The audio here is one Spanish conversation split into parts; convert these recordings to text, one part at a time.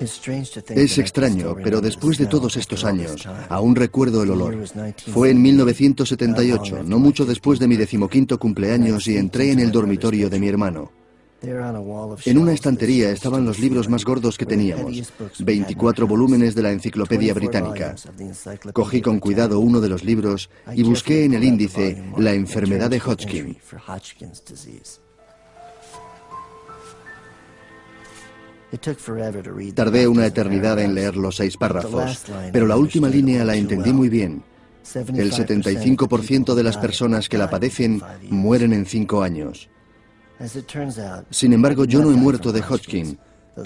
Es extraño, pero después de todos estos años, aún recuerdo el olor. Fue en 1978, no mucho después de mi decimoquinto cumpleaños, y entré en el dormitorio de mi hermano. En una estantería estaban los libros más gordos que teníamos, 24 volúmenes de la Enciclopedia Británica. Cogí con cuidado uno de los libros y busqué en el índice la enfermedad de Hodgkin. Tardé una eternidad en leer los seis párrafos, pero la última línea la entendí muy bien. El 75% de las personas que la padecen mueren en cinco años. Sin embargo, yo no he muerto de Hodgkin,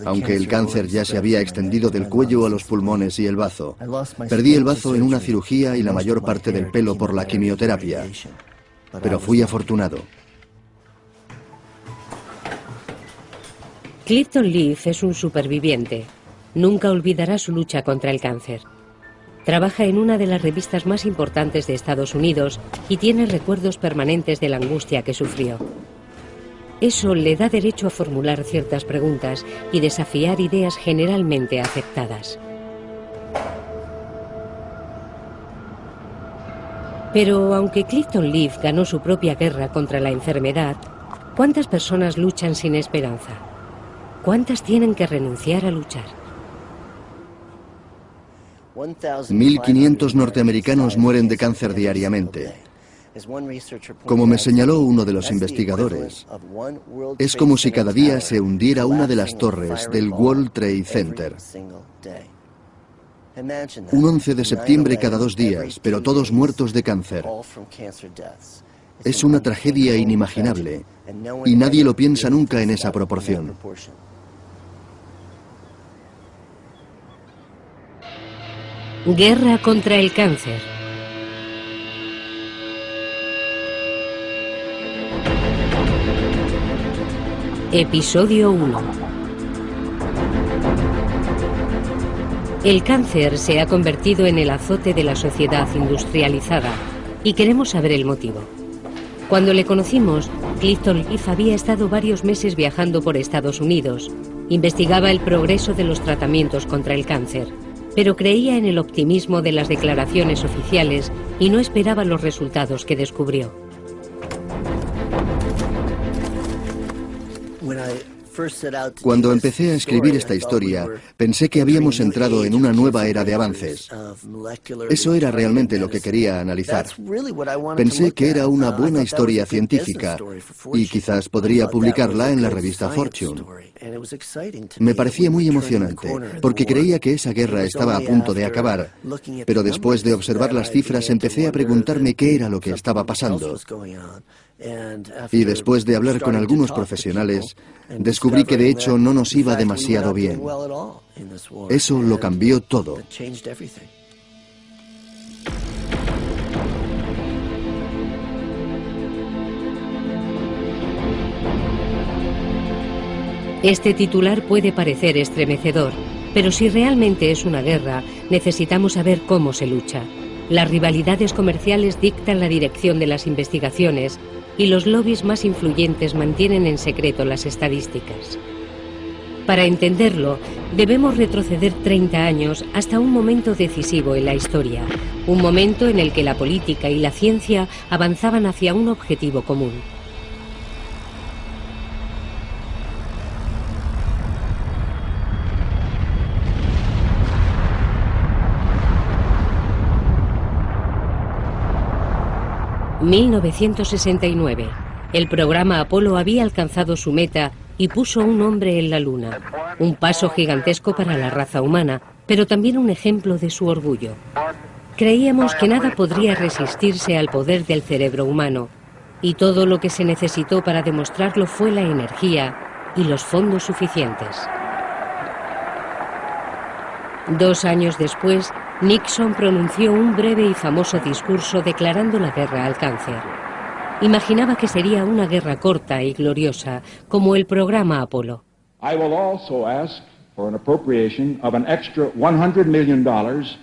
aunque el cáncer ya se había extendido del cuello a los pulmones y el bazo. Perdí el bazo en una cirugía y la mayor parte del pelo por la quimioterapia, pero fui afortunado. Clifton Leaf es un superviviente. Nunca olvidará su lucha contra el cáncer. Trabaja en una de las revistas más importantes de Estados Unidos y tiene recuerdos permanentes de la angustia que sufrió. Eso le da derecho a formular ciertas preguntas y desafiar ideas generalmente aceptadas. Pero aunque Clifton Leaf ganó su propia guerra contra la enfermedad, ¿cuántas personas luchan sin esperanza? ¿Cuántas tienen que renunciar a luchar? 1.500 norteamericanos mueren de cáncer diariamente. Como me señaló uno de los investigadores, es como si cada día se hundiera una de las torres del World Trade Center. Un 11 de septiembre cada dos días, pero todos muertos de cáncer. Es una tragedia inimaginable y nadie lo piensa nunca en esa proporción. Guerra contra el cáncer. Episodio 1. El cáncer se ha convertido en el azote de la sociedad industrializada y queremos saber el motivo. Cuando le conocimos, Clifton Leaf había estado varios meses viajando por Estados Unidos. Investigaba el progreso de los tratamientos contra el cáncer pero creía en el optimismo de las declaraciones oficiales y no esperaba los resultados que descubrió. Cuando empecé a escribir esta historia, pensé que habíamos entrado en una nueva era de avances. Eso era realmente lo que quería analizar. Pensé que era una buena historia científica y quizás podría publicarla en la revista Fortune. Me parecía muy emocionante porque creía que esa guerra estaba a punto de acabar, pero después de observar las cifras empecé a preguntarme qué era lo que estaba pasando. Y después de hablar con algunos profesionales, descubrí que de hecho no nos iba demasiado bien. Eso lo cambió todo. Este titular puede parecer estremecedor, pero si realmente es una guerra, necesitamos saber cómo se lucha. Las rivalidades comerciales dictan la dirección de las investigaciones y los lobbies más influyentes mantienen en secreto las estadísticas. Para entenderlo, debemos retroceder 30 años hasta un momento decisivo en la historia, un momento en el que la política y la ciencia avanzaban hacia un objetivo común. 1969. El programa Apolo había alcanzado su meta y puso un hombre en la Luna. Un paso gigantesco para la raza humana, pero también un ejemplo de su orgullo. Creíamos que nada podría resistirse al poder del cerebro humano, y todo lo que se necesitó para demostrarlo fue la energía y los fondos suficientes. Dos años después, Nixon pronunció un breve y famoso discurso declarando la guerra al cáncer. Imaginaba que sería una guerra corta y gloriosa, como el programa Apolo. I will also ask for an appropriation of an extra 100 million dollars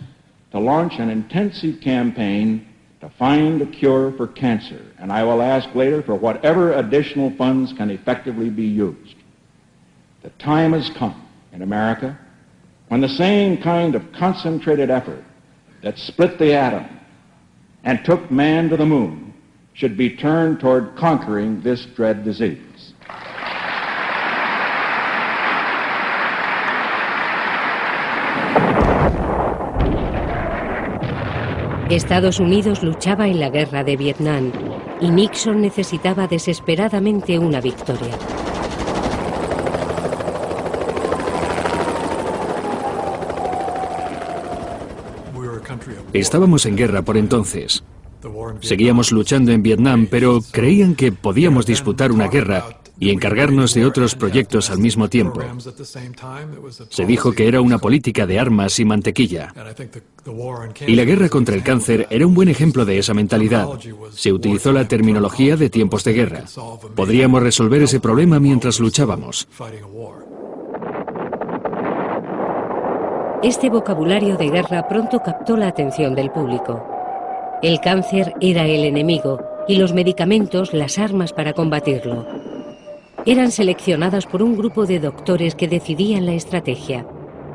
to launch an intensive campaign to find a cure for cancer, and I will ask later for whatever additional funds can effectively be used. The time has come in America when the same kind of concentrated effort that split the atom and took man to the moon should be turned toward conquering this dread disease. Estados Unidos luchaba en la guerra de Vietnam y Nixon necesitaba desesperadamente una victoria. Estábamos en guerra por entonces. Seguíamos luchando en Vietnam, pero creían que podíamos disputar una guerra y encargarnos de otros proyectos al mismo tiempo. Se dijo que era una política de armas y mantequilla. Y la guerra contra el cáncer era un buen ejemplo de esa mentalidad. Se utilizó la terminología de tiempos de guerra. Podríamos resolver ese problema mientras luchábamos. Este vocabulario de guerra pronto captó la atención del público. El cáncer era el enemigo y los medicamentos las armas para combatirlo. Eran seleccionadas por un grupo de doctores que decidían la estrategia.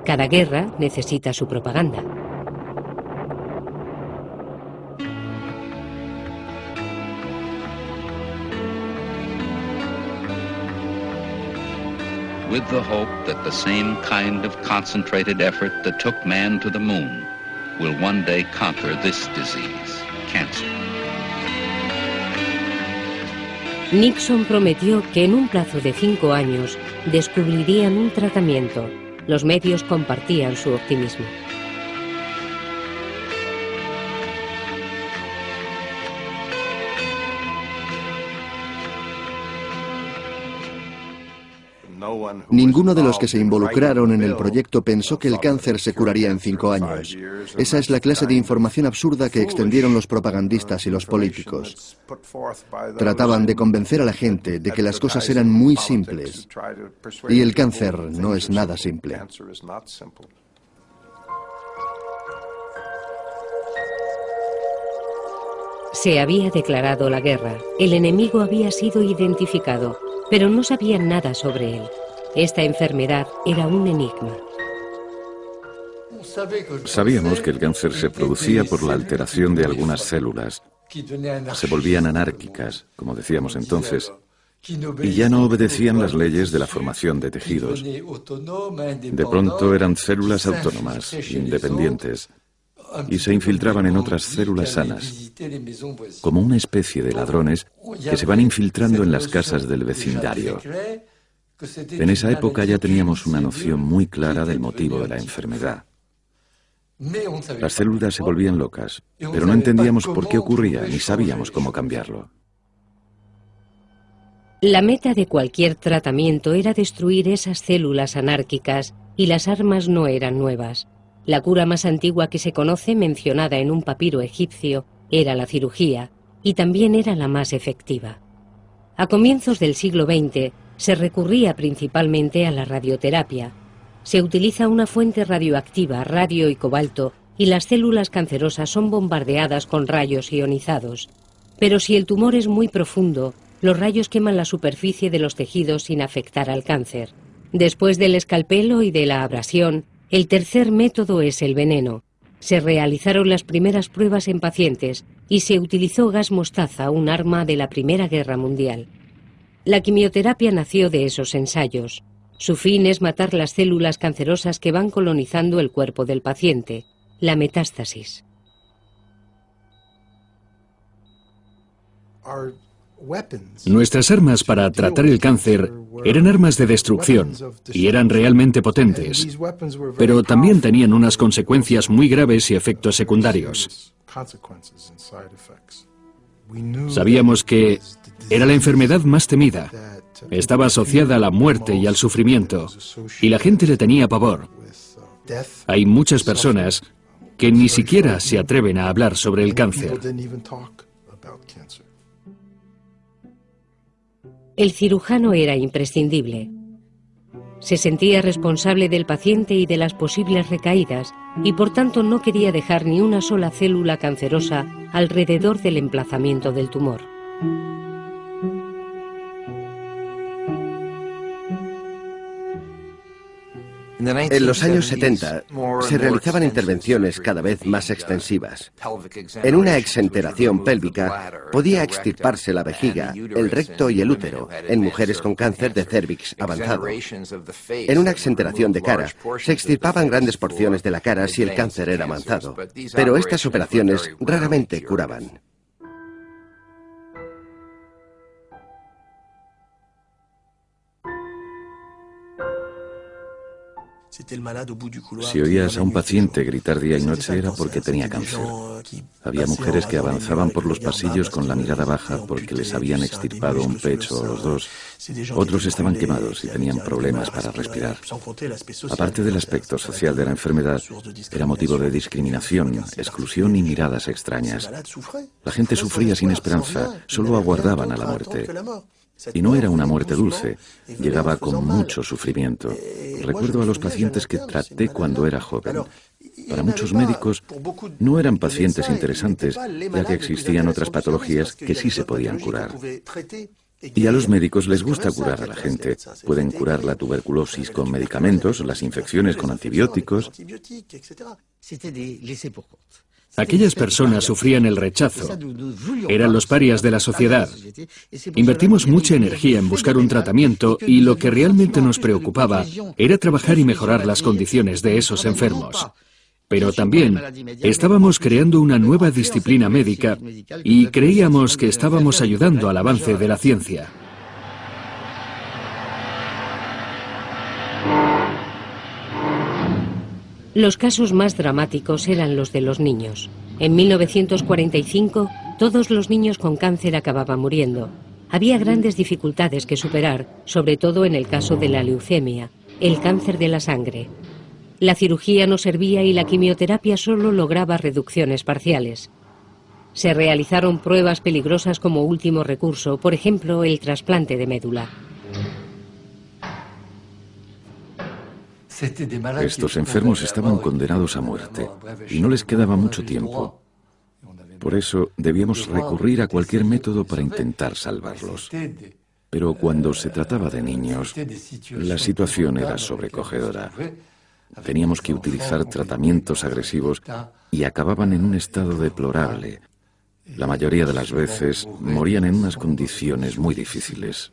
Cada guerra necesita su propaganda. With the hope that the same kind of concentrated effort that took man to the moon will one day conquer this disease, cancer. Nixon prometió que en un plazo de cinco años descubrirían un tratamiento. Los medios compartían su optimismo. Ninguno de los que se involucraron en el proyecto pensó que el cáncer se curaría en cinco años. Esa es la clase de información absurda que extendieron los propagandistas y los políticos. Trataban de convencer a la gente de que las cosas eran muy simples. Y el cáncer no es nada simple. Se había declarado la guerra. El enemigo había sido identificado, pero no sabían nada sobre él. Esta enfermedad era un enigma. Sabíamos que el cáncer se producía por la alteración de algunas células. Se volvían anárquicas, como decíamos entonces, y ya no obedecían las leyes de la formación de tejidos. De pronto eran células autónomas, independientes, y se infiltraban en otras células sanas, como una especie de ladrones que se van infiltrando en las casas del vecindario. En esa época ya teníamos una noción muy clara del motivo de la enfermedad. Las células se volvían locas, pero no entendíamos por qué ocurría ni sabíamos cómo cambiarlo. La meta de cualquier tratamiento era destruir esas células anárquicas y las armas no eran nuevas. La cura más antigua que se conoce, mencionada en un papiro egipcio, era la cirugía, y también era la más efectiva. A comienzos del siglo XX, se recurría principalmente a la radioterapia. Se utiliza una fuente radioactiva, radio y cobalto, y las células cancerosas son bombardeadas con rayos ionizados. Pero si el tumor es muy profundo, los rayos queman la superficie de los tejidos sin afectar al cáncer. Después del escalpelo y de la abrasión, el tercer método es el veneno. Se realizaron las primeras pruebas en pacientes y se utilizó gas mostaza, un arma de la Primera Guerra Mundial. La quimioterapia nació de esos ensayos. Su fin es matar las células cancerosas que van colonizando el cuerpo del paciente, la metástasis. Nuestras armas para tratar el cáncer eran armas de destrucción y eran realmente potentes, pero también tenían unas consecuencias muy graves y efectos secundarios. Sabíamos que era la enfermedad más temida. Estaba asociada a la muerte y al sufrimiento, y la gente le tenía pavor. Hay muchas personas que ni siquiera se atreven a hablar sobre el cáncer. El cirujano era imprescindible. Se sentía responsable del paciente y de las posibles recaídas y por tanto no quería dejar ni una sola célula cancerosa alrededor del emplazamiento del tumor. En los años 70 se realizaban intervenciones cada vez más extensivas. En una exenteración pélvica podía extirparse la vejiga, el recto y el útero en mujeres con cáncer de cervix avanzado. En una exenteración de cara se extirpaban grandes porciones de la cara si el cáncer era avanzado, pero estas operaciones raramente curaban. Si oías a un paciente gritar día y noche era porque tenía cáncer. Había mujeres que avanzaban por los pasillos con la mirada baja porque les habían extirpado un pecho o los dos. Otros estaban quemados y tenían problemas para respirar. Aparte del aspecto social de la enfermedad, era motivo de discriminación, exclusión y miradas extrañas. La gente sufría sin esperanza, solo aguardaban a la muerte. Y no era una muerte dulce, llegaba con mucho sufrimiento. Recuerdo a los pacientes que traté cuando era joven. Para muchos médicos no eran pacientes interesantes, ya que existían otras patologías que sí se podían curar. Y a los médicos les gusta curar a la gente. Pueden curar la tuberculosis con medicamentos, las infecciones con antibióticos. Aquellas personas sufrían el rechazo. Eran los parias de la sociedad. Invertimos mucha energía en buscar un tratamiento y lo que realmente nos preocupaba era trabajar y mejorar las condiciones de esos enfermos. Pero también estábamos creando una nueva disciplina médica y creíamos que estábamos ayudando al avance de la ciencia. Los casos más dramáticos eran los de los niños. En 1945, todos los niños con cáncer acababan muriendo. Había grandes dificultades que superar, sobre todo en el caso de la leucemia, el cáncer de la sangre. La cirugía no servía y la quimioterapia solo lograba reducciones parciales. Se realizaron pruebas peligrosas como último recurso, por ejemplo, el trasplante de médula. Estos enfermos estaban condenados a muerte y no les quedaba mucho tiempo. Por eso debíamos recurrir a cualquier método para intentar salvarlos. Pero cuando se trataba de niños, la situación era sobrecogedora. Teníamos que utilizar tratamientos agresivos y acababan en un estado deplorable. La mayoría de las veces morían en unas condiciones muy difíciles.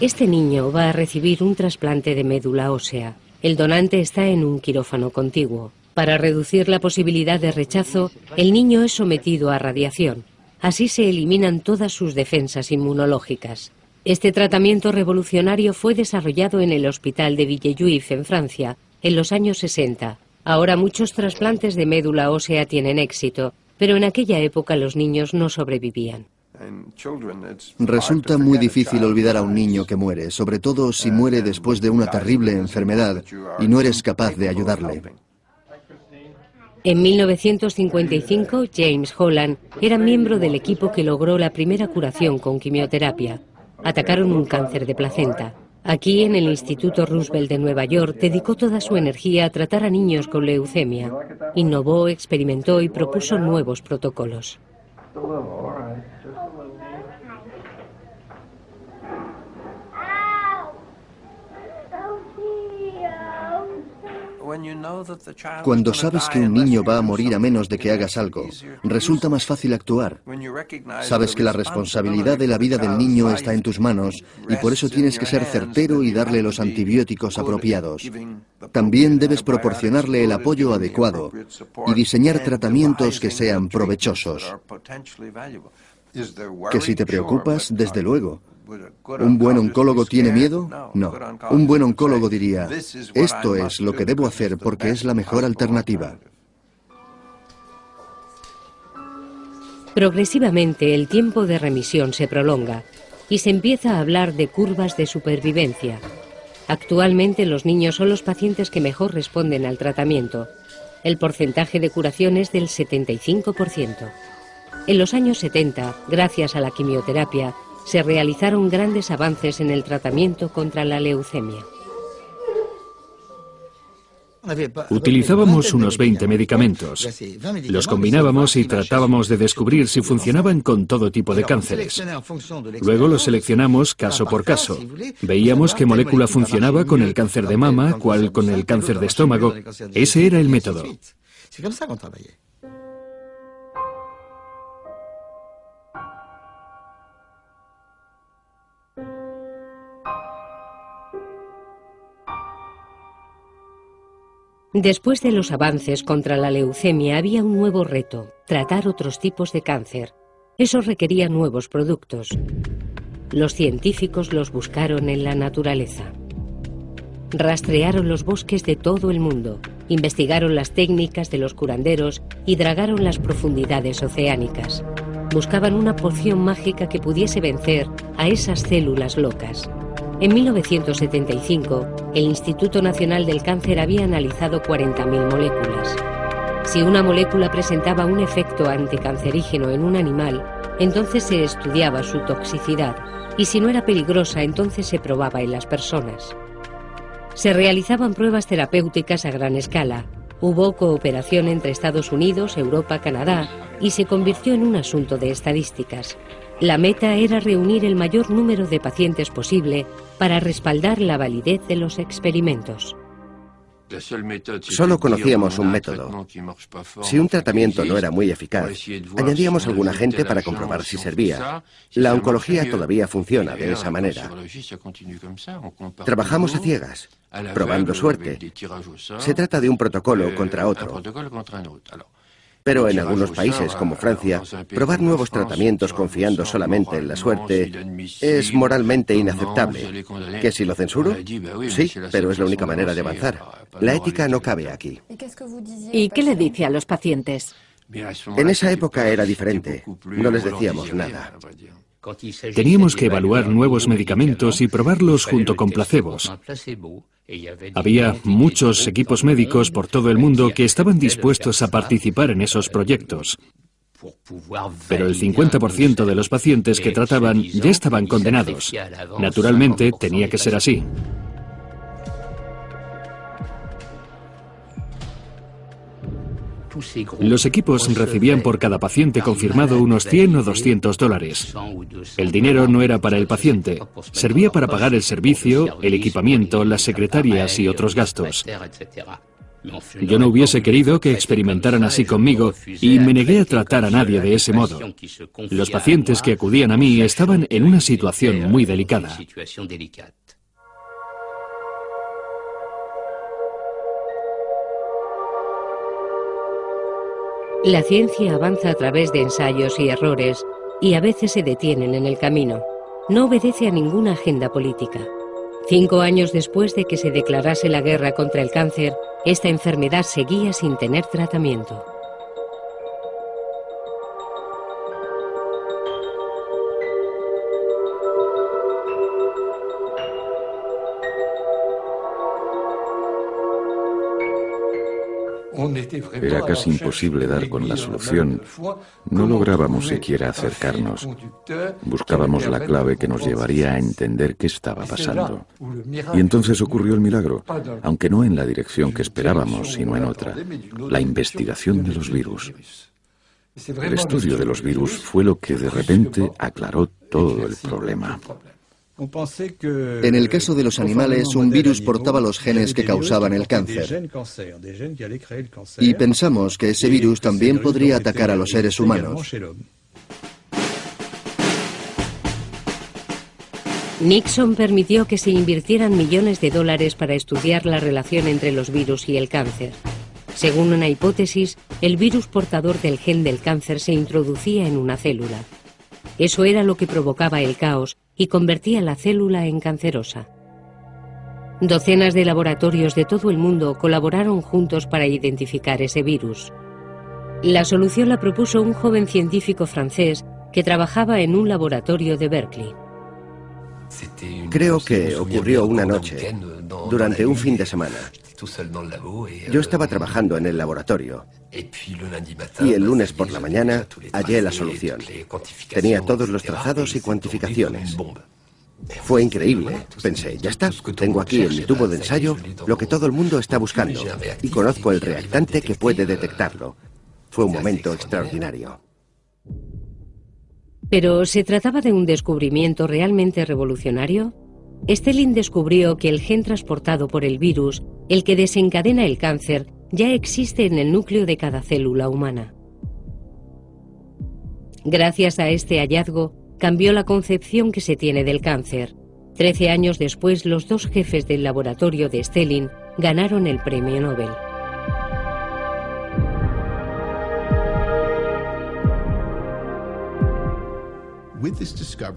Este niño va a recibir un trasplante de médula ósea. El donante está en un quirófano contiguo. Para reducir la posibilidad de rechazo, el niño es sometido a radiación. Así se eliminan todas sus defensas inmunológicas. Este tratamiento revolucionario fue desarrollado en el Hospital de Villejuif, en Francia, en los años 60. Ahora muchos trasplantes de médula ósea tienen éxito, pero en aquella época los niños no sobrevivían. Resulta muy difícil olvidar a un niño que muere, sobre todo si muere después de una terrible enfermedad y no eres capaz de ayudarle. En 1955, James Holland era miembro del equipo que logró la primera curación con quimioterapia. Atacaron un cáncer de placenta. Aquí, en el Instituto Roosevelt de Nueva York, dedicó toda su energía a tratar a niños con leucemia. Innovó, experimentó y propuso nuevos protocolos. Cuando sabes que un niño va a morir a menos de que hagas algo, resulta más fácil actuar. Sabes que la responsabilidad de la vida del niño está en tus manos y por eso tienes que ser certero y darle los antibióticos apropiados. También debes proporcionarle el apoyo adecuado y diseñar tratamientos que sean provechosos. Que si te preocupas, desde luego. ¿Un buen oncólogo tiene miedo? No. Un buen oncólogo diría, esto es lo que debo hacer porque es la mejor alternativa. Progresivamente el tiempo de remisión se prolonga y se empieza a hablar de curvas de supervivencia. Actualmente los niños son los pacientes que mejor responden al tratamiento. El porcentaje de curación es del 75%. En los años 70, gracias a la quimioterapia, se realizaron grandes avances en el tratamiento contra la leucemia. Utilizábamos unos 20 medicamentos. Los combinábamos y tratábamos de descubrir si funcionaban con todo tipo de cánceres. Luego los seleccionamos caso por caso. Veíamos qué molécula funcionaba con el cáncer de mama, cuál con el cáncer de estómago. Ese era el método. Después de los avances contra la leucemia había un nuevo reto, tratar otros tipos de cáncer. Eso requería nuevos productos. Los científicos los buscaron en la naturaleza. Rastrearon los bosques de todo el mundo, investigaron las técnicas de los curanderos y dragaron las profundidades oceánicas. Buscaban una poción mágica que pudiese vencer a esas células locas. En 1975, el Instituto Nacional del Cáncer había analizado 40.000 moléculas. Si una molécula presentaba un efecto anticancerígeno en un animal, entonces se estudiaba su toxicidad y si no era peligrosa, entonces se probaba en las personas. Se realizaban pruebas terapéuticas a gran escala. Hubo cooperación entre Estados Unidos, Europa, Canadá y se convirtió en un asunto de estadísticas. La meta era reunir el mayor número de pacientes posible para respaldar la validez de los experimentos. Solo conocíamos un método. Si un tratamiento no era muy eficaz, añadíamos alguna gente para comprobar si servía. La oncología todavía funciona de esa manera. Trabajamos a ciegas, probando suerte. Se trata de un protocolo contra otro. Pero en algunos países, como Francia, probar nuevos tratamientos confiando solamente en la suerte es moralmente inaceptable. ¿Que si lo censuro? Sí, pero es la única manera de avanzar. La ética no cabe aquí. ¿Y qué le dice a los pacientes? En esa época era diferente. No les decíamos nada. Teníamos que evaluar nuevos medicamentos y probarlos junto con placebos. Había muchos equipos médicos por todo el mundo que estaban dispuestos a participar en esos proyectos. Pero el 50% de los pacientes que trataban ya estaban condenados. Naturalmente, tenía que ser así. Los equipos recibían por cada paciente confirmado unos 100 o 200 dólares. El dinero no era para el paciente, servía para pagar el servicio, el equipamiento, las secretarias y otros gastos. Yo no hubiese querido que experimentaran así conmigo y me negué a tratar a nadie de ese modo. Los pacientes que acudían a mí estaban en una situación muy delicada. La ciencia avanza a través de ensayos y errores y a veces se detienen en el camino. No obedece a ninguna agenda política. Cinco años después de que se declarase la guerra contra el cáncer, esta enfermedad seguía sin tener tratamiento. Era casi imposible dar con la solución. No lográbamos siquiera acercarnos. Buscábamos la clave que nos llevaría a entender qué estaba pasando. Y entonces ocurrió el milagro, aunque no en la dirección que esperábamos, sino en otra, la investigación de los virus. El estudio de los virus fue lo que de repente aclaró todo el problema. En el caso de los animales, un virus portaba los genes que causaban el cáncer. Y pensamos que ese virus también podría atacar a los seres humanos. Nixon permitió que se invirtieran millones de dólares para estudiar la relación entre los virus y el cáncer. Según una hipótesis, el virus portador del gen del cáncer se introducía en una célula. Eso era lo que provocaba el caos y convertía la célula en cancerosa. Docenas de laboratorios de todo el mundo colaboraron juntos para identificar ese virus. La solución la propuso un joven científico francés que trabajaba en un laboratorio de Berkeley. Creo que ocurrió una noche, durante un fin de semana. Yo estaba trabajando en el laboratorio y el lunes por la mañana hallé la solución. Tenía todos los trazados y cuantificaciones. Fue increíble. Pensé, ya está, tengo aquí en mi tubo de ensayo lo que todo el mundo está buscando y conozco el reactante que puede detectarlo. Fue un momento extraordinario. ¿Pero se trataba de un descubrimiento realmente revolucionario? Stelin descubrió que el gen transportado por el virus, el que desencadena el cáncer, ya existe en el núcleo de cada célula humana. Gracias a este hallazgo, cambió la concepción que se tiene del cáncer. Trece años después, los dos jefes del laboratorio de Stelin ganaron el premio Nobel.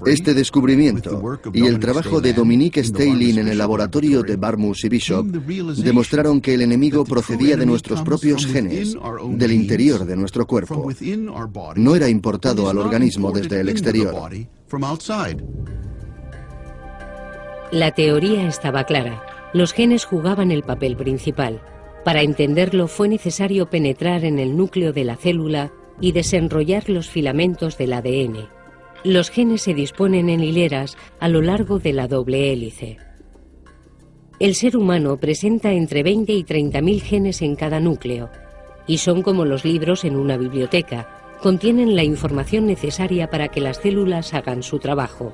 Este descubrimiento y el trabajo de Dominique Steylin en el laboratorio de Barmus y Bishop demostraron que el enemigo procedía de nuestros propios genes, del interior de nuestro cuerpo. No era importado al organismo desde el exterior. La teoría estaba clara. Los genes jugaban el papel principal. Para entenderlo fue necesario penetrar en el núcleo de la célula y desenrollar los filamentos del ADN. Los genes se disponen en hileras a lo largo de la doble hélice. El ser humano presenta entre 20 y 30 mil genes en cada núcleo, y son como los libros en una biblioteca, contienen la información necesaria para que las células hagan su trabajo.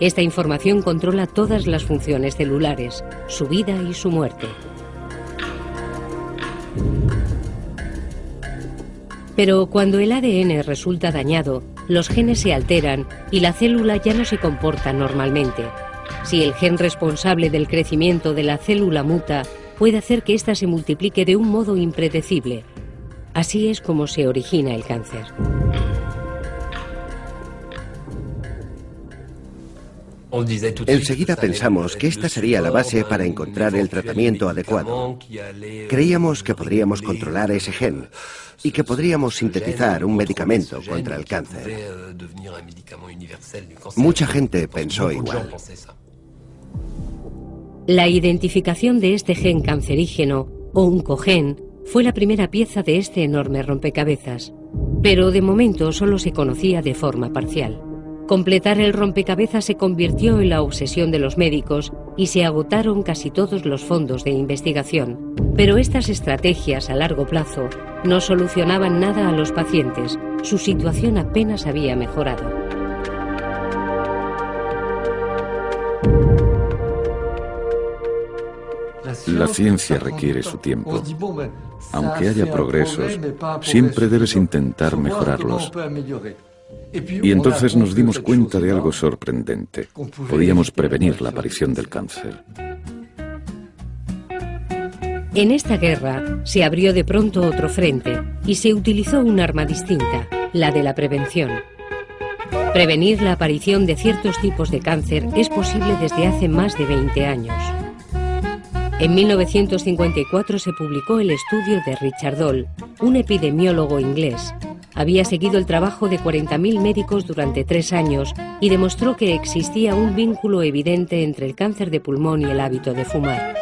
Esta información controla todas las funciones celulares, su vida y su muerte. Pero cuando el ADN resulta dañado, los genes se alteran y la célula ya no se comporta normalmente. Si el gen responsable del crecimiento de la célula muta, puede hacer que ésta se multiplique de un modo impredecible. Así es como se origina el cáncer. Enseguida pensamos que esta sería la base para encontrar el tratamiento adecuado. Creíamos que podríamos controlar ese gen y que podríamos sintetizar un medicamento contra el cáncer. Mucha gente pensó igual. La identificación de este gen cancerígeno, o un cogen, fue la primera pieza de este enorme rompecabezas, pero de momento solo se conocía de forma parcial. Completar el rompecabezas se convirtió en la obsesión de los médicos y se agotaron casi todos los fondos de investigación. Pero estas estrategias a largo plazo no solucionaban nada a los pacientes. Su situación apenas había mejorado. La ciencia requiere su tiempo. Aunque haya progresos, siempre debes intentar mejorarlos. Y entonces nos dimos cuenta de algo sorprendente. Podíamos prevenir la aparición del cáncer. En esta guerra se abrió de pronto otro frente y se utilizó un arma distinta, la de la prevención. Prevenir la aparición de ciertos tipos de cáncer es posible desde hace más de 20 años. En 1954 se publicó el estudio de Richard Doll, un epidemiólogo inglés, había seguido el trabajo de 40.000 médicos durante tres años y demostró que existía un vínculo evidente entre el cáncer de pulmón y el hábito de fumar.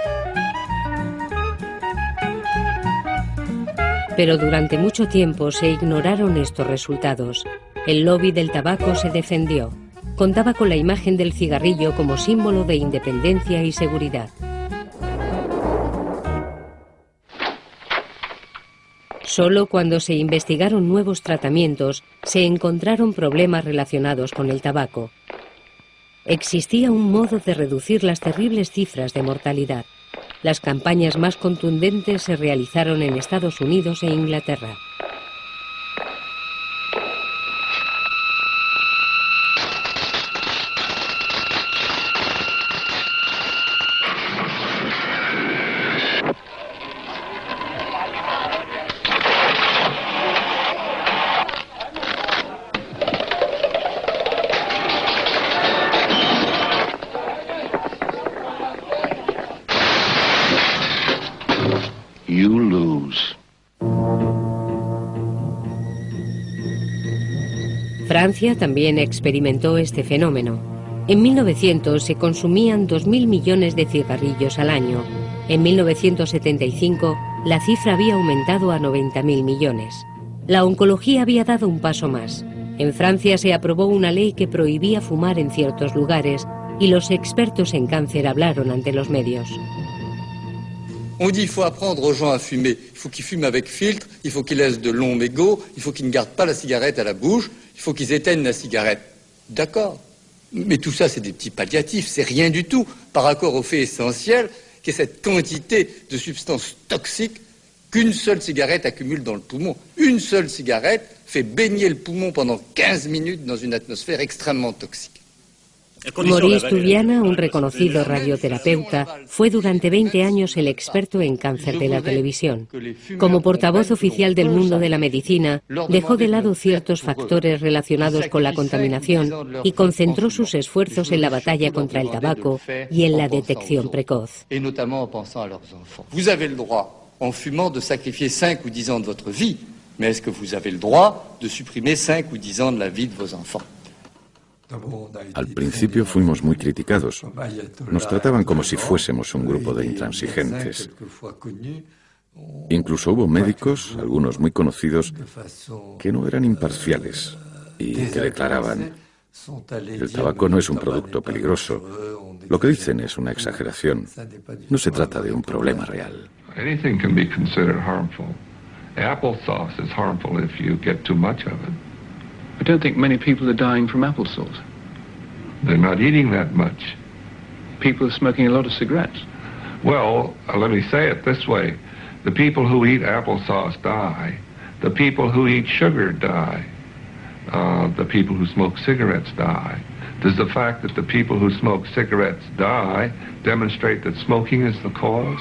Pero durante mucho tiempo se ignoraron estos resultados. El lobby del tabaco se defendió. Contaba con la imagen del cigarrillo como símbolo de independencia y seguridad. Solo cuando se investigaron nuevos tratamientos se encontraron problemas relacionados con el tabaco. Existía un modo de reducir las terribles cifras de mortalidad. Las campañas más contundentes se realizaron en Estados Unidos e Inglaterra. Francia también experimentó este fenómeno. En 1900 se consumían 2.000 millones de cigarrillos al año. En 1975 la cifra había aumentado a 90.000 millones. La oncología había dado un paso más. En Francia se aprobó una ley que prohibía fumar en ciertos lugares y los expertos en cáncer hablaron ante los medios. On dit qu'il faut apprendre aux gens à fumer. Il faut qu'ils fument avec filtre, il faut qu'ils laissent de longs mégots, il faut qu'ils ne gardent pas la cigarette à la bouche, faut qu'ils éteignent la cigarette. D'accord. Mais tout ça, c'est des petits palliatifs, c'est rien du tout par rapport au fait essentiel qui est cette quantité de substances toxiques qu'une seule cigarette accumule dans le poumon. Une seule cigarette fait baigner le poumon pendant 15 minutes dans une atmosphère extrêmement toxique. Maurice Tuviana, un reconocido radioterapeuta, fue durante 20 años el experto en cáncer de la televisión. Como portavoz oficial del mundo de la medicina, dejó de lado ciertos factores relacionados con la contaminación y concentró sus esfuerzos en la batalla contra el tabaco y en la detección precoz. Vous avez le droit, en fumant, de sacrifier 5 ou 10 ans de votre vie, mais est-ce que vous avez le droit de supprimer 5 ou 10 ans de la vie de vos enfants al principio fuimos muy criticados. Nos trataban como si fuésemos un grupo de intransigentes. Incluso hubo médicos, algunos muy conocidos, que no eran imparciales y que declaraban, el tabaco no es un producto peligroso. Lo que dicen es una exageración. No se trata de un problema real. Anything can be considered harmful. Applesauce is harmful if you get too. I don't think many people are dying from applesauce. They're not eating that much. People are smoking a lot of cigarettes. Well, uh, let me say it this way. The people who eat applesauce die. The people who eat sugar die. Uh, the people who smoke cigarettes die. Does the fact that the people who smoke cigarettes die demonstrate that smoking is the cause?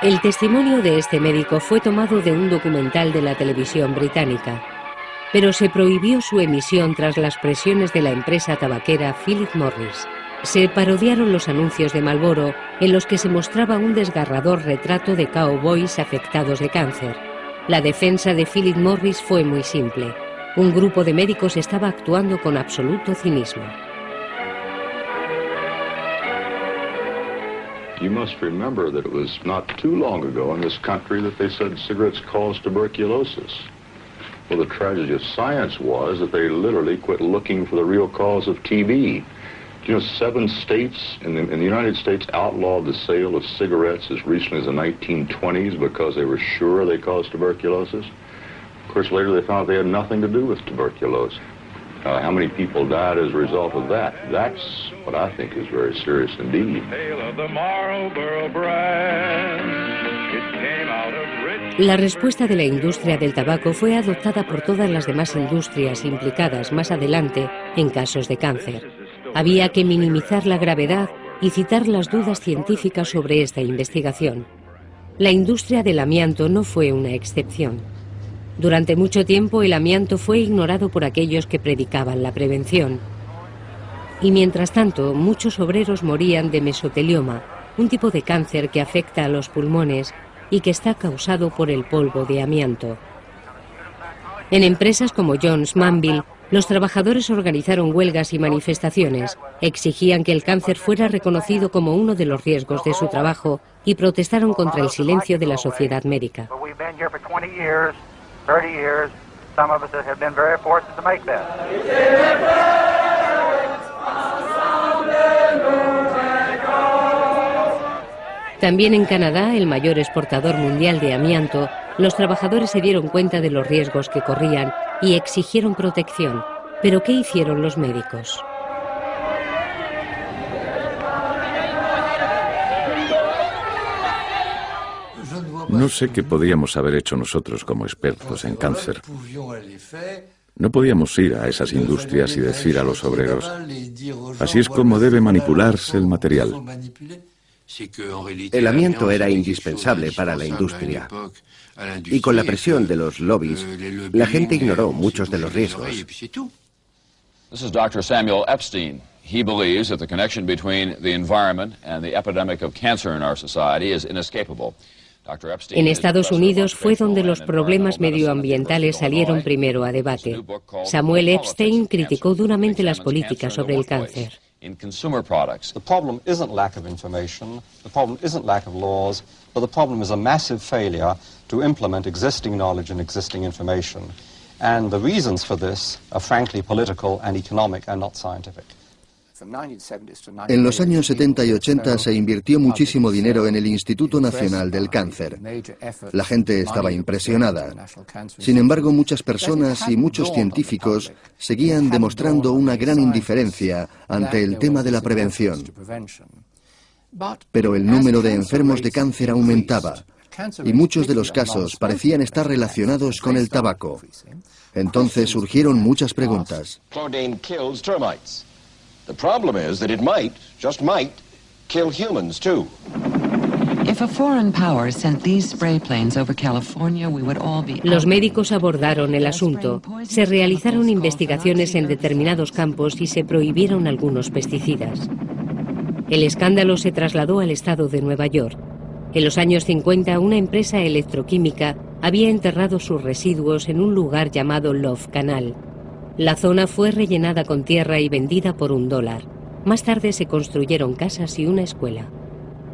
El testimonio de este médico fue tomado de un documental de la televisión británica, pero se prohibió su emisión tras las presiones de la empresa tabaquera Philip Morris. Se parodiaron los anuncios de Marlboro en los que se mostraba un desgarrador retrato de cowboys afectados de cáncer. La defensa de Philip Morris fue muy simple. Un grupo de médicos estaba actuando con absoluto cinismo. You must remember that it was not too long ago in this country that they said cigarettes cause tuberculosis. Well, the tragedy of science was that they literally quit looking for the real cause of TB. You know, seven states in the, in the United States outlawed the sale of cigarettes as recently as the 1920s because they were sure they caused tuberculosis. Of course, later they found they had nothing to do with tuberculosis. Uh, how many people died as a result of that? That's what I think is very serious indeed. La respuesta de la industria del tabaco fue adoptada por todas las demás industrias implicadas más adelante en casos de cáncer. Había que minimizar la gravedad y citar las dudas científicas sobre esta investigación. La industria del amianto no fue una excepción. Durante mucho tiempo el amianto fue ignorado por aquellos que predicaban la prevención. Y mientras tanto, muchos obreros morían de mesotelioma, un tipo de cáncer que afecta a los pulmones y que está causado por el polvo de amianto. En empresas como Jones Manville, los trabajadores organizaron huelgas y manifestaciones, exigían que el cáncer fuera reconocido como uno de los riesgos de su trabajo y protestaron contra el silencio de la sociedad médica. También en Canadá, el mayor exportador mundial de amianto, los trabajadores se dieron cuenta de los riesgos que corrían y exigieron protección. Pero ¿qué hicieron los médicos? No sé qué podríamos haber hecho nosotros como expertos en cáncer. No podíamos ir a esas industrias y decir a los obreros, así es como debe manipularse el material. El amianto era indispensable para la industria. Y con la presión de los lobbies, la gente ignoró muchos de los riesgos. This is Dr. Samuel Epstein. He believes that the connection between the environment and the epidemic of cancer in our society is inescapable. En Estados Unidos fue donde los problemas medioambientales salieron primero a debate. Samuel Epstein criticó duramente las políticas sobre el cáncer. And the reasons for this are frankly political and economic and not scientific. En los años 70 y 80 se invirtió muchísimo dinero en el Instituto Nacional del Cáncer. La gente estaba impresionada. Sin embargo, muchas personas y muchos científicos seguían demostrando una gran indiferencia ante el tema de la prevención. Pero el número de enfermos de cáncer aumentaba y muchos de los casos parecían estar relacionados con el tabaco. Entonces surgieron muchas preguntas. The problem is that it might, just might, kill humans too. Los médicos abordaron el asunto, se realizaron investigaciones en determinados campos y se prohibieron algunos pesticidas. El escándalo se trasladó al estado de Nueva York. En los años 50, una empresa electroquímica había enterrado sus residuos en un lugar llamado Love Canal. La zona fue rellenada con tierra y vendida por un dólar. Más tarde se construyeron casas y una escuela.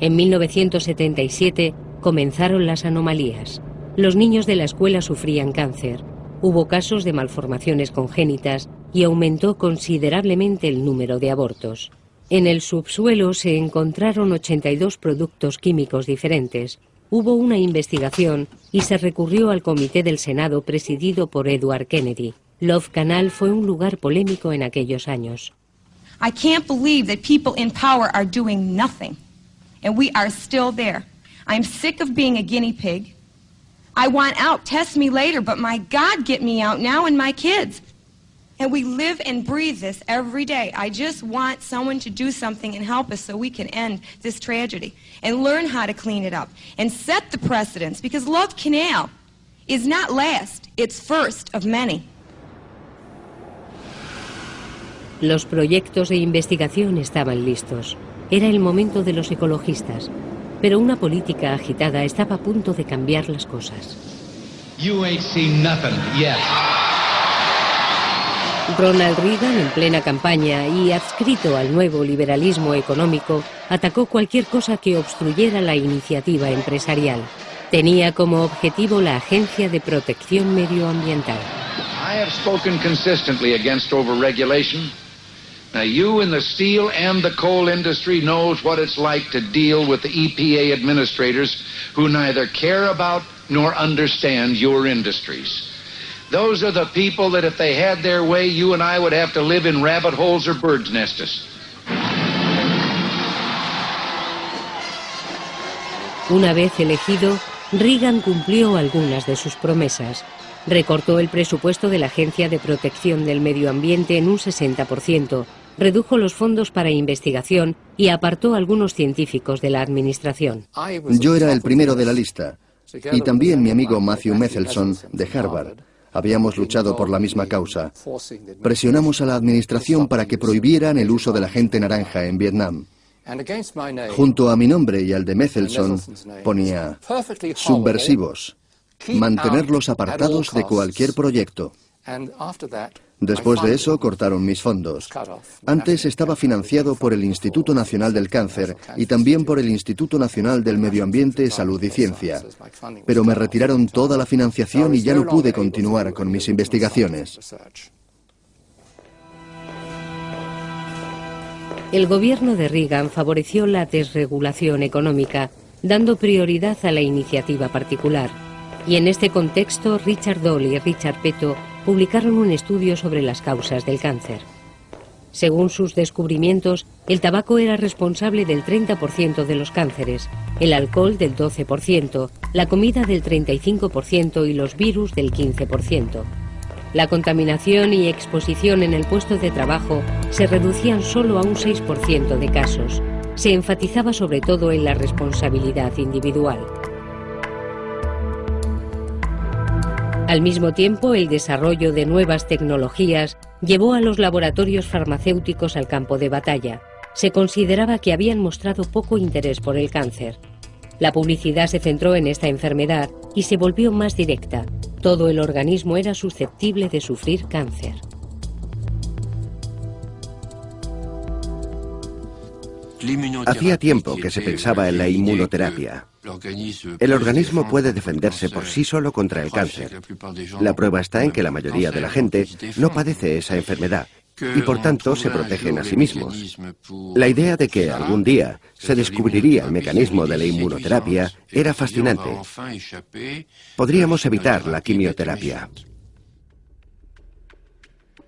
En 1977 comenzaron las anomalías. Los niños de la escuela sufrían cáncer. Hubo casos de malformaciones congénitas y aumentó considerablemente el número de abortos. En el subsuelo se encontraron 82 productos químicos diferentes. Hubo una investigación y se recurrió al comité del Senado presidido por Edward Kennedy. Love Canal fue un lugar polémico en aquellos años. I can't believe that people in power are doing nothing, and we are still there. I'm sick of being a guinea pig. I want out. Test me later, but my God, get me out now and my kids. And we live and breathe this every day. I just want someone to do something and help us so we can end this tragedy and learn how to clean it up and set the precedents because Love Canal is not last, it's first of many. Los proyectos de investigación estaban listos. Era el momento de los ecologistas. Pero una política agitada estaba a punto de cambiar las cosas. Ronald Reagan, en plena campaña y adscrito al nuevo liberalismo económico, atacó cualquier cosa que obstruyera la iniciativa empresarial. Tenía como objetivo la Agencia de Protección Medioambiental. Now, you in the steel and the coal industry knows what it's like to deal with the EPA administrators who neither care about nor understand your industries. Those are the people that if they had their way, you and I would have to live in rabbit holes or bird's nests. Una vez elegido, Reagan cumplió algunas de sus promesas. Recortó el presupuesto de la Agencia de Protección del Medio Ambiente en un 60%, redujo los fondos para investigación y apartó a algunos científicos de la administración. Yo era el primero de la lista, y también mi amigo Matthew Methelson, de Harvard. Habíamos luchado por la misma causa. Presionamos a la administración para que prohibieran el uso de la gente naranja en Vietnam. Junto a mi nombre y al de Methelson ponía subversivos, mantenerlos apartados de cualquier proyecto. Después de eso cortaron mis fondos. Antes estaba financiado por el Instituto Nacional del Cáncer y también por el Instituto Nacional del Medio Ambiente, Salud y Ciencia. Pero me retiraron toda la financiación y ya no pude continuar con mis investigaciones. El gobierno de Reagan favoreció la desregulación económica, dando prioridad a la iniciativa particular. Y en este contexto, Richard Doll y Richard Peto publicaron un estudio sobre las causas del cáncer. Según sus descubrimientos, el tabaco era responsable del 30% de los cánceres, el alcohol del 12%, la comida del 35% y los virus del 15%. La contaminación y exposición en el puesto de trabajo se reducían solo a un 6% de casos. Se enfatizaba sobre todo en la responsabilidad individual. Al mismo tiempo, el desarrollo de nuevas tecnologías llevó a los laboratorios farmacéuticos al campo de batalla. Se consideraba que habían mostrado poco interés por el cáncer. La publicidad se centró en esta enfermedad y se volvió más directa. Todo el organismo era susceptible de sufrir cáncer. Hacía tiempo que se pensaba en la inmunoterapia. El organismo puede defenderse por sí solo contra el cáncer. La prueba está en que la mayoría de la gente no padece esa enfermedad y por tanto se protegen a sí mismos. La idea de que algún día se descubriría el mecanismo de la inmunoterapia era fascinante. Podríamos evitar la quimioterapia.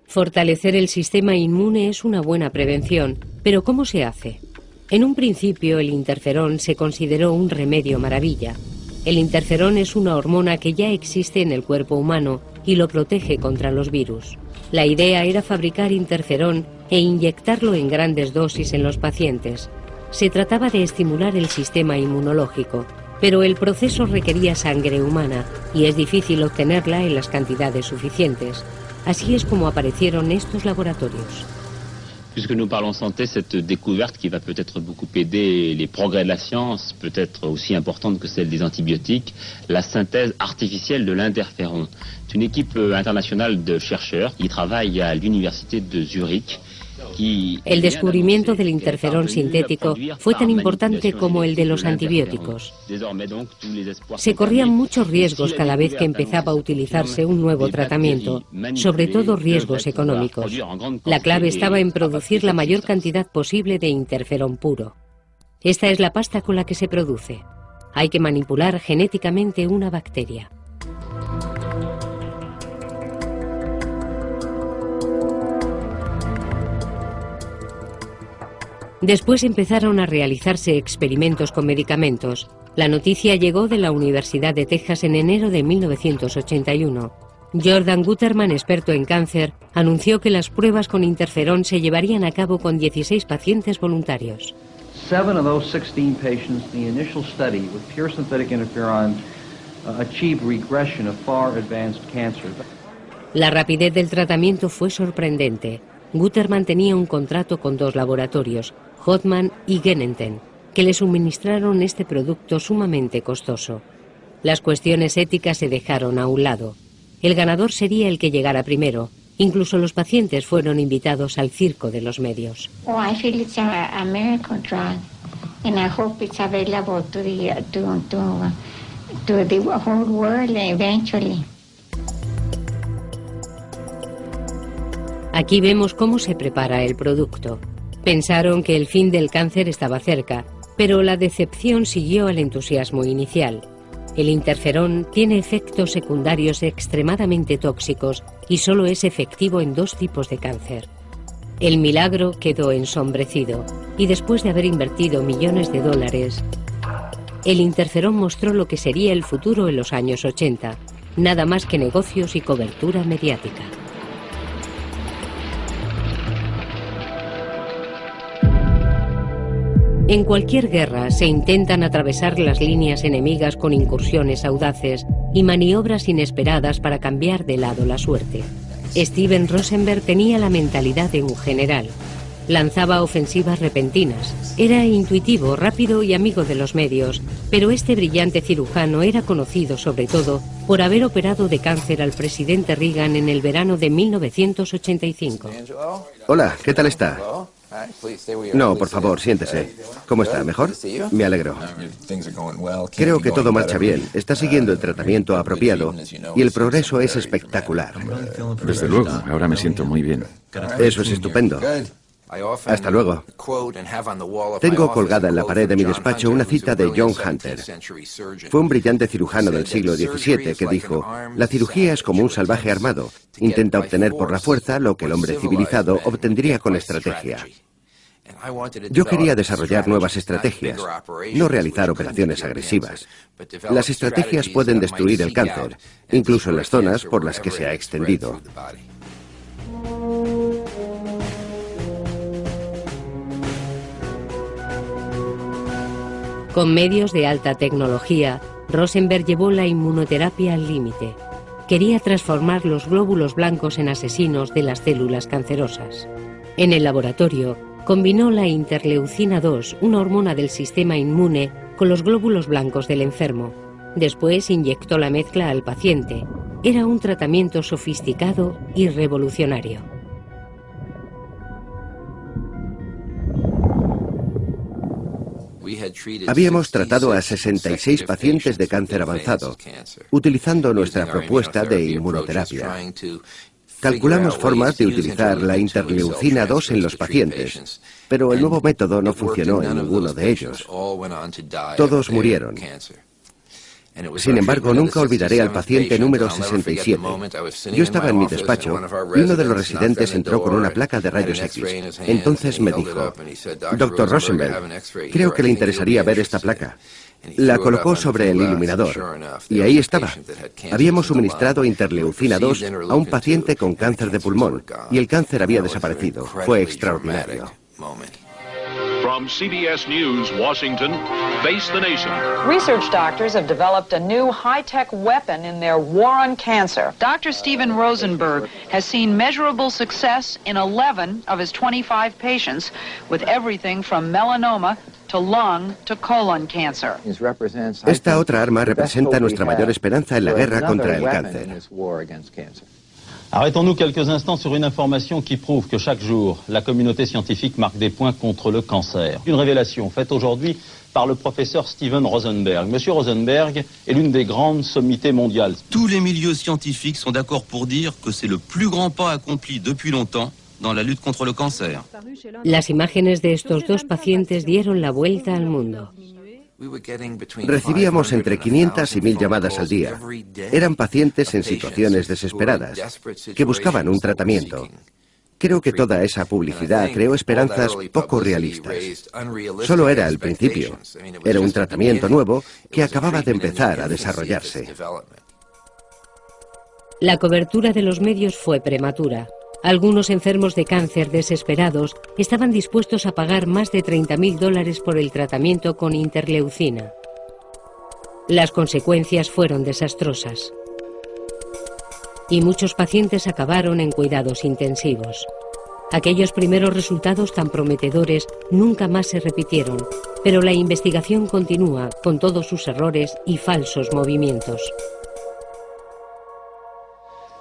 Fortalecer el sistema inmune es una buena prevención, pero ¿cómo se hace? En un principio el interferón se consideró un remedio maravilla. El interferón es una hormona que ya existe en el cuerpo humano y lo protege contra los virus. La idea era fabricar interferón e inyectarlo en grandes dosis en los pacientes. Se trataba de estimular el sistema inmunológico, pero el proceso requería sangre humana y es difícil obtenerla en las cantidades suficientes. Así es como aparecieron estos laboratorios. Puisque nous parlons santé, cette découverte qui va peut-être beaucoup aider les progrès de la science, peut-être aussi importante que celle des antibiotiques, la synthèse artificielle de l'interféron. C'est une équipe euh, internationale de chercheurs qui travaille à l'université de Zurich El descubrimiento del interferón sintético fue tan importante como el de los antibióticos. Se corrían muchos riesgos cada vez que empezaba a utilizarse un nuevo tratamiento, sobre todo riesgos económicos. La clave estaba en producir la mayor cantidad posible de interferón puro. Esta es la pasta con la que se produce. Hay que manipular genéticamente una bacteria. Después empezaron a realizarse experimentos con medicamentos. La noticia llegó de la Universidad de Texas en enero de 1981. Jordan Guterman, experto en cáncer, anunció que las pruebas con interferón se llevarían a cabo con 16 pacientes voluntarios. Seven of those 16 patients the initial study with pure synthetic interferon uh, achieved regression of far advanced cancer. La rapidez del tratamiento fue sorprendente. Guterman tenía un contrato con dos laboratorios, Hotman y Genenten, que le suministraron este producto sumamente costoso. Las cuestiones éticas se dejaron a un lado. El ganador sería el que llegara primero. Incluso los pacientes fueron invitados al circo de los medios. Oh, I feel it's a, miracle drug, and I hope it's available to the to, to, to the whole world eventually. Aquí vemos cómo se prepara el producto. Pensaron que el fin del cáncer estaba cerca, pero la decepción siguió al entusiasmo inicial. El interferón tiene efectos secundarios extremadamente tóxicos y solo es efectivo en dos tipos de cáncer. El milagro quedó ensombrecido y después de haber invertido millones de dólares, el interferón mostró lo que sería el futuro en los años 80, nada más que negocios y cobertura mediática. En cualquier guerra se intentan atravesar las líneas enemigas con incursiones audaces y maniobras inesperadas para cambiar de lado la suerte. Steven Rosenberg tenía la mentalidad de un general. Lanzaba ofensivas repentinas. Era intuitivo, rápido y amigo de los medios, pero este brillante cirujano era conocido sobre todo por haber operado de cáncer al presidente Reagan en el verano de 1985. Hola, ¿qué tal está? No, por favor, siéntese. ¿Cómo está? ¿Mejor? Me alegro. Creo que todo marcha bien. Está siguiendo el tratamiento apropiado y el progreso es espectacular. Desde luego, ahora me siento muy bien. Eso es estupendo. Hasta luego. Tengo colgada en la pared de mi despacho una cita de John Hunter. Fue un brillante cirujano del siglo XVII que dijo, la cirugía es como un salvaje armado. Intenta obtener por la fuerza lo que el hombre civilizado obtendría con estrategia. Yo quería desarrollar nuevas estrategias, no realizar operaciones agresivas. Las estrategias pueden destruir el cáncer, incluso en las zonas por las que se ha extendido. Con medios de alta tecnología, Rosenberg llevó la inmunoterapia al límite. Quería transformar los glóbulos blancos en asesinos de las células cancerosas. En el laboratorio, combinó la interleucina 2, una hormona del sistema inmune, con los glóbulos blancos del enfermo. Después inyectó la mezcla al paciente. Era un tratamiento sofisticado y revolucionario. Habíamos tratado a 66 pacientes de cáncer avanzado, utilizando nuestra propuesta de inmunoterapia. Calculamos formas de utilizar la interleucina 2 en los pacientes, pero el nuevo método no funcionó en ninguno de ellos. Todos murieron. Sin embargo, nunca olvidaré al paciente número 67. Yo estaba en mi despacho y uno de los residentes entró con una placa de rayos X. Entonces me dijo, Doctor Rosenberg, creo que le interesaría ver esta placa. La colocó sobre el iluminador y ahí estaba. Habíamos suministrado interleucina 2 a un paciente con cáncer de pulmón y el cáncer había desaparecido. Fue extraordinario. From CBS News, Washington, Face the Nation. Research doctors have developed a new high-tech weapon in their war on cancer. Dr. Steven Rosenberg has seen measurable success in 11 of his 25 patients with everything from melanoma to lung to colon cancer. Esta otra arma representa nuestra mayor esperanza en la guerra contra el cáncer. Arrêtons-nous quelques instants sur une information qui prouve que chaque jour, la communauté scientifique marque des points contre le cancer. Une révélation faite aujourd'hui par le professeur Steven Rosenberg. Monsieur Rosenberg est l'une des grandes sommités mondiales. Tous les milieux scientifiques sont d'accord pour dire que c'est le plus grand pas accompli depuis longtemps dans la lutte contre le cancer. Las imágenes de estos dos pacientes dieron la vuelta al mundo. Recibíamos entre 500 y 1000 llamadas al día. Eran pacientes en situaciones desesperadas, que buscaban un tratamiento. Creo que toda esa publicidad creó esperanzas poco realistas. Solo era el principio. Era un tratamiento nuevo que acababa de empezar a desarrollarse. La cobertura de los medios fue prematura. Algunos enfermos de cáncer desesperados estaban dispuestos a pagar más de 30.000 dólares por el tratamiento con interleucina. Las consecuencias fueron desastrosas. Y muchos pacientes acabaron en cuidados intensivos. Aquellos primeros resultados tan prometedores nunca más se repitieron, pero la investigación continúa con todos sus errores y falsos movimientos.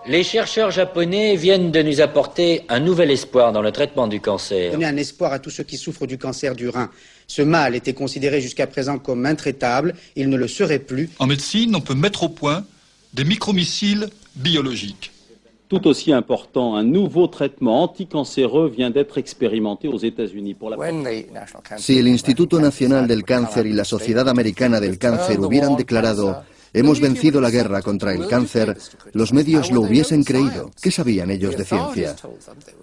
Les chercheurs japonais viennent de nous apporter un nouvel espoir dans le traitement du cancer. Donner un espoir à tous ceux qui souffrent du cancer du rein. Ce mal était considéré jusqu'à présent comme intraitable. Il ne le serait plus. En médecine, on peut mettre au point des micromissiles biologiques. Tout aussi important, un nouveau traitement anticancéreux vient d'être expérimenté aux États-Unis pour la Si el Instituto Nacional del Cáncer y la Sociedad Americana del Cáncer hubieran declarado Hemos vencido la guerra contra el cáncer. Los medios lo hubiesen creído. ¿Qué sabían ellos de ciencia?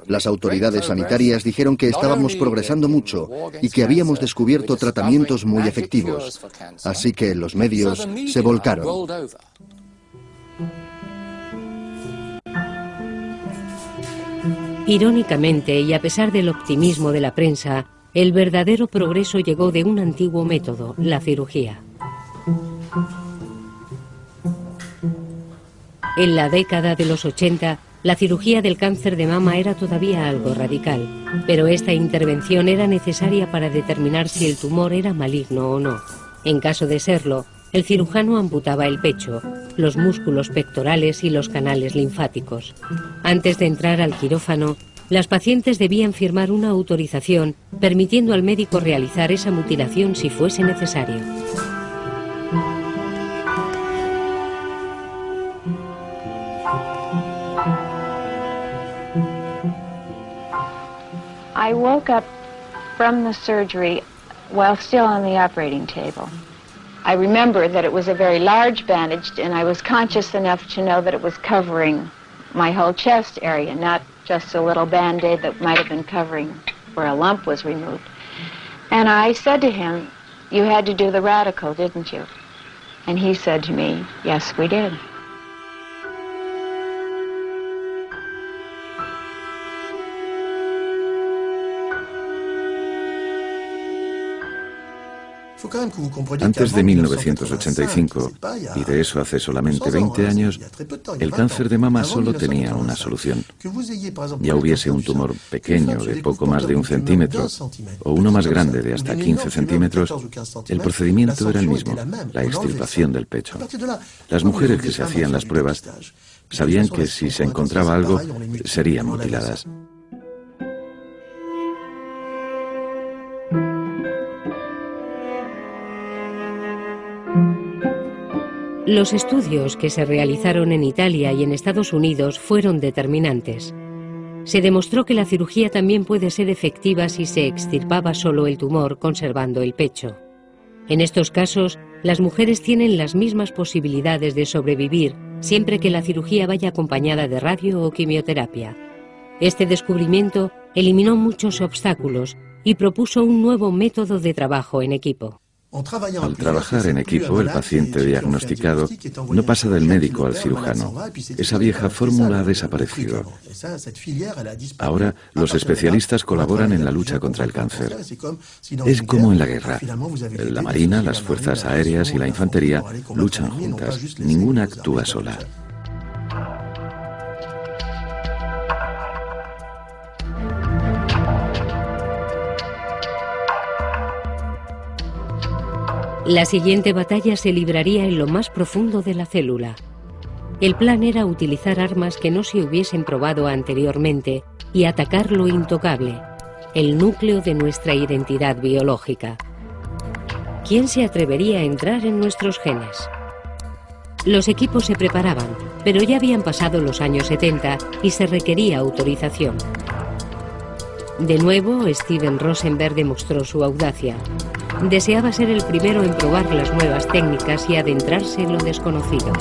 Las autoridades sanitarias dijeron que estábamos progresando mucho y que habíamos descubierto tratamientos muy efectivos. Así que los medios se volcaron. Irónicamente, y a pesar del optimismo de la prensa, el verdadero progreso llegó de un antiguo método, la cirugía. En la década de los 80, la cirugía del cáncer de mama era todavía algo radical, pero esta intervención era necesaria para determinar si el tumor era maligno o no. En caso de serlo, el cirujano amputaba el pecho, los músculos pectorales y los canales linfáticos. Antes de entrar al quirófano, las pacientes debían firmar una autorización permitiendo al médico realizar esa mutilación si fuese necesario. I woke up from the surgery while still on the operating table. I remember that it was a very large bandage, and I was conscious enough to know that it was covering my whole chest area, not just a little band-aid that might have been covering where a lump was removed. And I said to him, you had to do the radical, didn't you? And he said to me, yes, we did. Antes de 1985, y de eso hace solamente 20 años, el cáncer de mama solo tenía una solución. Ya hubiese un tumor pequeño de poco más de un centímetro o uno más grande de hasta 15 centímetros, el procedimiento era el mismo, la extirpación del pecho. Las mujeres que se hacían las pruebas sabían que si se encontraba algo, serían mutiladas. Los estudios que se realizaron en Italia y en Estados Unidos fueron determinantes. Se demostró que la cirugía también puede ser efectiva si se extirpaba solo el tumor conservando el pecho. En estos casos, las mujeres tienen las mismas posibilidades de sobrevivir siempre que la cirugía vaya acompañada de radio o quimioterapia. Este descubrimiento eliminó muchos obstáculos y propuso un nuevo método de trabajo en equipo. Al trabajar en equipo, el paciente diagnosticado no pasa del médico al cirujano. Esa vieja fórmula ha desaparecido. Ahora los especialistas colaboran en la lucha contra el cáncer. Es como en la guerra. La Marina, las fuerzas aéreas y la infantería luchan juntas. Ninguna actúa sola. La siguiente batalla se libraría en lo más profundo de la célula. El plan era utilizar armas que no se hubiesen probado anteriormente y atacar lo intocable, el núcleo de nuestra identidad biológica. ¿Quién se atrevería a entrar en nuestros genes? Los equipos se preparaban, pero ya habían pasado los años 70 y se requería autorización. De nuevo, Steven Rosenberg demostró su audacia. Deseaba ser el primero en probar las nuevas técnicas y adentrarse en lo desconocido.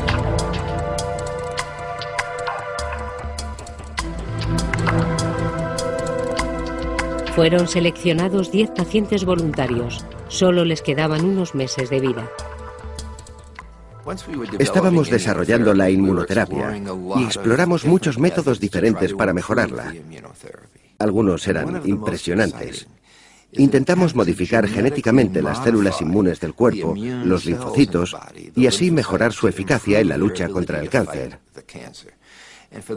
Fueron seleccionados 10 pacientes voluntarios. Solo les quedaban unos meses de vida. Estábamos desarrollando la inmunoterapia y exploramos muchos métodos diferentes para mejorarla. Algunos eran impresionantes. Intentamos modificar genéticamente las células inmunes del cuerpo, los linfocitos, y así mejorar su eficacia en la lucha contra el cáncer.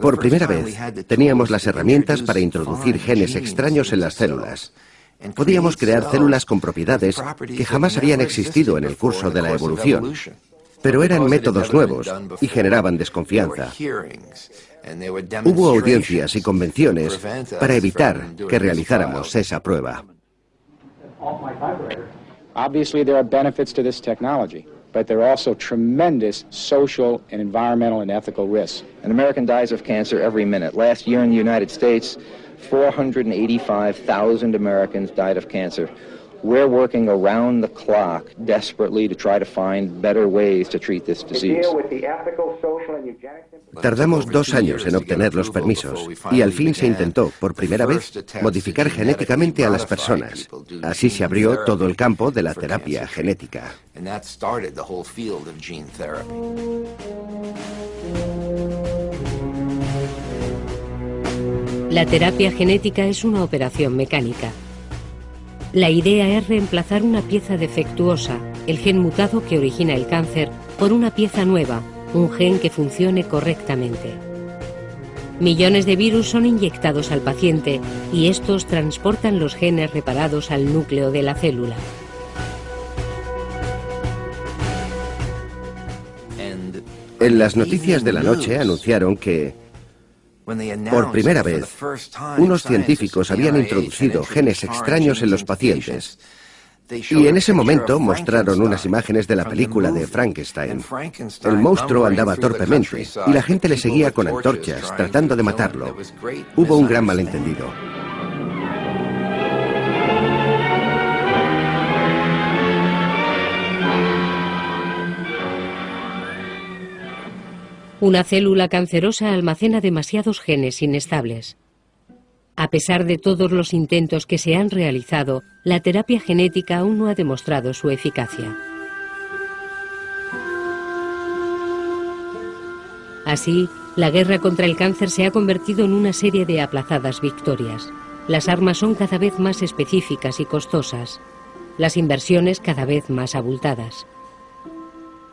Por primera vez, teníamos las herramientas para introducir genes extraños en las células. Podíamos crear células con propiedades que jamás habían existido en el curso de la evolución, pero eran métodos nuevos y generaban desconfianza. Hubo audiencias y convenciones para evitar que realizáramos esa prueba. Obviously, there are benefits to this technology, but there are also tremendous social and environmental and ethical risks. An American dies of cancer every minute. Last year in the United States, 485,000 Americans died of cancer. We're working around the clock desperately to try to find better ways to treat this disease. Tardamos dos años en obtener los permisos y al fin se intentó, por primera vez, modificar genéticamente a las personas. Así se abrió todo el campo de la terapia genética. La terapia genética es una operación mecánica. La idea es reemplazar una pieza defectuosa, el gen mutado que origina el cáncer, por una pieza nueva, un gen que funcione correctamente. Millones de virus son inyectados al paciente y estos transportan los genes reparados al núcleo de la célula. En las noticias de la noche anunciaron que por primera vez, unos científicos habían introducido genes extraños en los pacientes. Y en ese momento mostraron unas imágenes de la película de Frankenstein. El monstruo andaba torpemente y la gente le seguía con antorchas tratando de matarlo. Hubo un gran malentendido. Una célula cancerosa almacena demasiados genes inestables. A pesar de todos los intentos que se han realizado, la terapia genética aún no ha demostrado su eficacia. Así, la guerra contra el cáncer se ha convertido en una serie de aplazadas victorias. Las armas son cada vez más específicas y costosas, las inversiones cada vez más abultadas.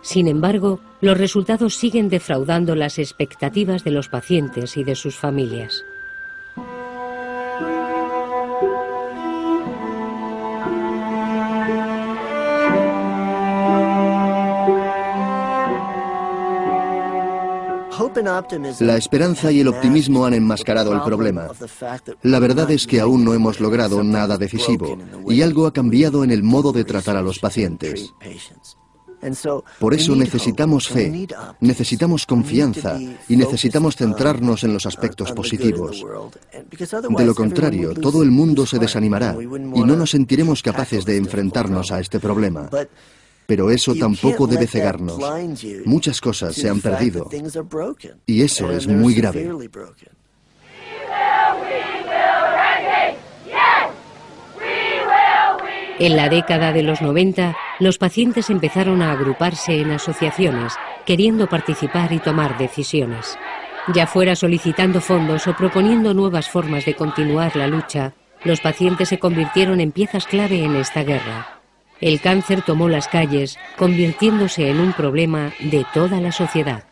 Sin embargo, los resultados siguen defraudando las expectativas de los pacientes y de sus familias. La esperanza y el optimismo han enmascarado el problema. La verdad es que aún no hemos logrado nada decisivo y algo ha cambiado en el modo de tratar a los pacientes. Por eso necesitamos fe, necesitamos confianza y necesitamos centrarnos en los aspectos positivos. De lo contrario, todo el mundo se desanimará y no nos sentiremos capaces de enfrentarnos a este problema. Pero eso tampoco debe cegarnos. Muchas cosas se han perdido y eso es muy grave. En la década de los 90, los pacientes empezaron a agruparse en asociaciones, queriendo participar y tomar decisiones. Ya fuera solicitando fondos o proponiendo nuevas formas de continuar la lucha, los pacientes se convirtieron en piezas clave en esta guerra. El cáncer tomó las calles, convirtiéndose en un problema de toda la sociedad.